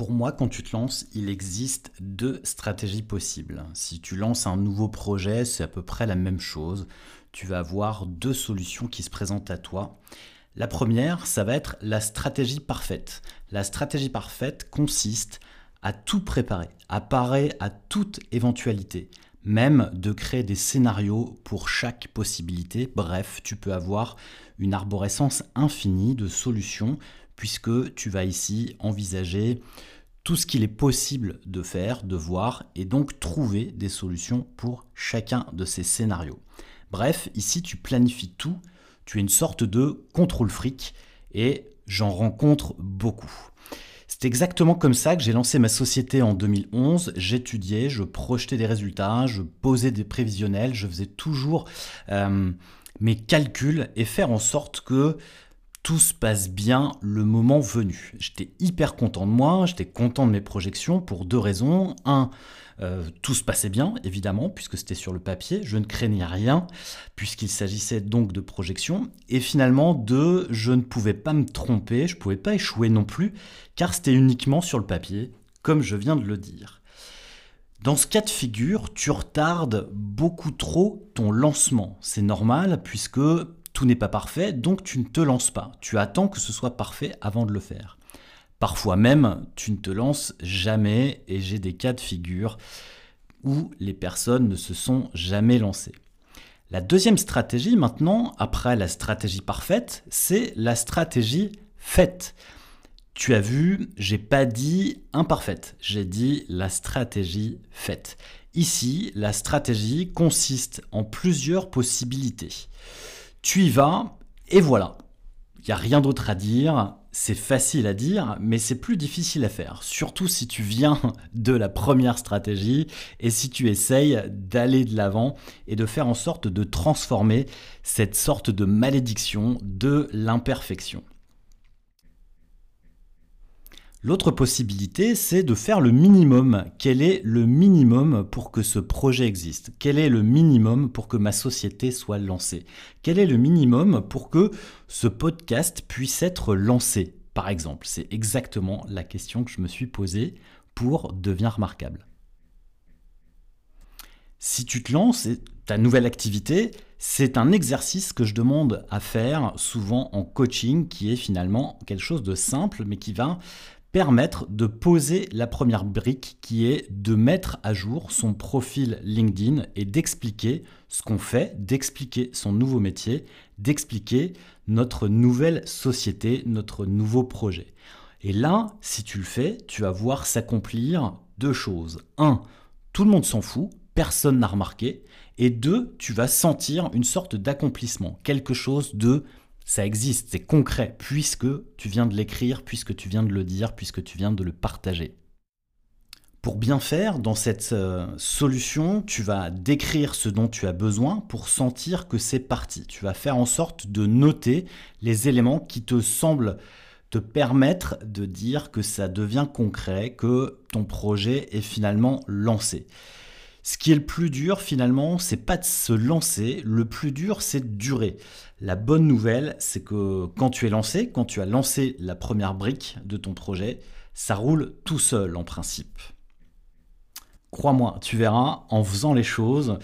Pour moi, quand tu te lances, il existe deux stratégies possibles. Si tu lances un nouveau projet, c'est à peu près la même chose. Tu vas avoir deux solutions qui se présentent à toi. La première, ça va être la stratégie parfaite. La stratégie parfaite consiste à tout préparer, à parer à toute éventualité, même de créer des scénarios pour chaque possibilité. Bref, tu peux avoir une arborescence infinie de solutions puisque tu vas ici envisager tout ce qu'il est possible de faire, de voir, et donc trouver des solutions pour chacun de ces scénarios. Bref, ici tu planifies tout, tu es une sorte de contrôle fric, et j'en rencontre beaucoup. C'est exactement comme ça que j'ai lancé ma société en 2011. J'étudiais, je projetais des résultats, je posais des prévisionnels, je faisais toujours euh, mes calculs et faire en sorte que tout se passe bien le moment venu. J'étais hyper content de moi, j'étais content de mes projections pour deux raisons. Un, euh, tout se passait bien, évidemment, puisque c'était sur le papier. Je ne craignais rien, puisqu'il s'agissait donc de projections. Et finalement, deux, je ne pouvais pas me tromper, je ne pouvais pas échouer non plus, car c'était uniquement sur le papier, comme je viens de le dire. Dans ce cas de figure, tu retardes beaucoup trop ton lancement. C'est normal, puisque n'est pas parfait, donc tu ne te lances pas. Tu attends que ce soit parfait avant de le faire. Parfois même, tu ne te lances jamais et j'ai des cas de figure où les personnes ne se sont jamais lancées. La deuxième stratégie maintenant, après la stratégie parfaite, c'est la stratégie faite. Tu as vu, j'ai pas dit imparfaite, j'ai dit la stratégie faite. Ici, la stratégie consiste en plusieurs possibilités. Tu y vas, et voilà. Il n'y a rien d'autre à dire, c'est facile à dire, mais c'est plus difficile à faire. Surtout si tu viens de la première stratégie et si tu essayes d'aller de l'avant et de faire en sorte de transformer cette sorte de malédiction de l'imperfection. L'autre possibilité, c'est de faire le minimum. Quel est le minimum pour que ce projet existe? Quel est le minimum pour que ma société soit lancée? Quel est le minimum pour que ce podcast puisse être lancé? Par exemple, c'est exactement la question que je me suis posée pour devenir remarquable. Si tu te lances, ta nouvelle activité, c'est un exercice que je demande à faire souvent en coaching qui est finalement quelque chose de simple mais qui va permettre de poser la première brique qui est de mettre à jour son profil LinkedIn et d'expliquer ce qu'on fait, d'expliquer son nouveau métier, d'expliquer notre nouvelle société, notre nouveau projet. Et là, si tu le fais, tu vas voir s'accomplir deux choses. Un, tout le monde s'en fout, personne n'a remarqué. Et deux, tu vas sentir une sorte d'accomplissement, quelque chose de ça existe, c'est concret, puisque tu viens de l'écrire, puisque tu viens de le dire, puisque tu viens de le partager. Pour bien faire, dans cette euh, solution, tu vas décrire ce dont tu as besoin pour sentir que c'est parti. Tu vas faire en sorte de noter les éléments qui te semblent te permettre de dire que ça devient concret, que ton projet est finalement lancé. Ce qui est le plus dur finalement, c'est pas de se lancer, le plus dur c'est de durer. La bonne nouvelle, c'est que quand tu es lancé, quand tu as lancé la première brique de ton projet, ça roule tout seul en principe. Crois-moi, tu verras, en faisant les choses,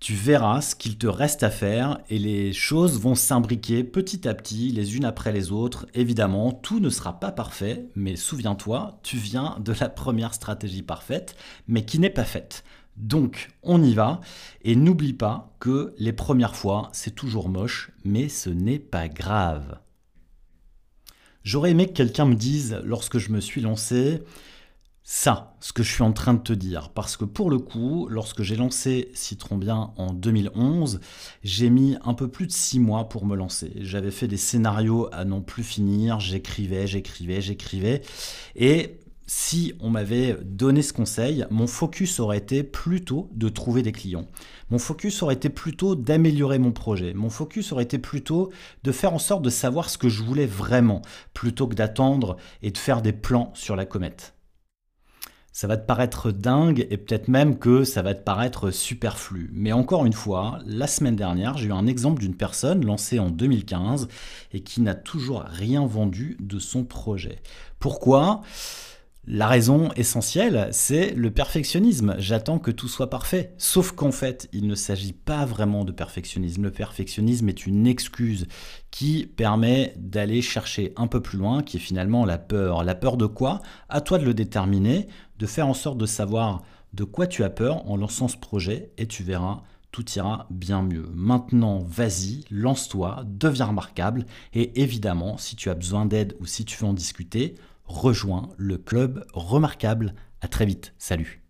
tu verras ce qu'il te reste à faire et les choses vont s'imbriquer petit à petit, les unes après les autres. Évidemment, tout ne sera pas parfait, mais souviens-toi, tu viens de la première stratégie parfaite, mais qui n'est pas faite. Donc on y va et n'oublie pas que les premières fois c'est toujours moche mais ce n'est pas grave. J'aurais aimé que quelqu'un me dise lorsque je me suis lancé ça, ce que je suis en train de te dire. Parce que pour le coup, lorsque j'ai lancé Citron Bien en 2011, j'ai mis un peu plus de six mois pour me lancer. J'avais fait des scénarios à non plus finir, j'écrivais, j'écrivais, j'écrivais. Et si on m'avait donné ce conseil, mon focus aurait été plutôt de trouver des clients. Mon focus aurait été plutôt d'améliorer mon projet. Mon focus aurait été plutôt de faire en sorte de savoir ce que je voulais vraiment, plutôt que d'attendre et de faire des plans sur la comète. Ça va te paraître dingue et peut-être même que ça va te paraître superflu. Mais encore une fois, la semaine dernière, j'ai eu un exemple d'une personne lancée en 2015 et qui n'a toujours rien vendu de son projet. Pourquoi? La raison essentielle, c'est le perfectionnisme. J'attends que tout soit parfait. Sauf qu'en fait, il ne s'agit pas vraiment de perfectionnisme. Le perfectionnisme est une excuse qui permet d'aller chercher un peu plus loin, qui est finalement la peur. La peur de quoi? À toi de le déterminer, de faire en sorte de savoir de quoi tu as peur en lançant ce projet et tu verras tout ira bien mieux. Maintenant, vas-y, lance-toi, deviens remarquable et évidemment, si tu as besoin d'aide ou si tu veux en discuter, rejoins le club remarquable. À très vite. Salut.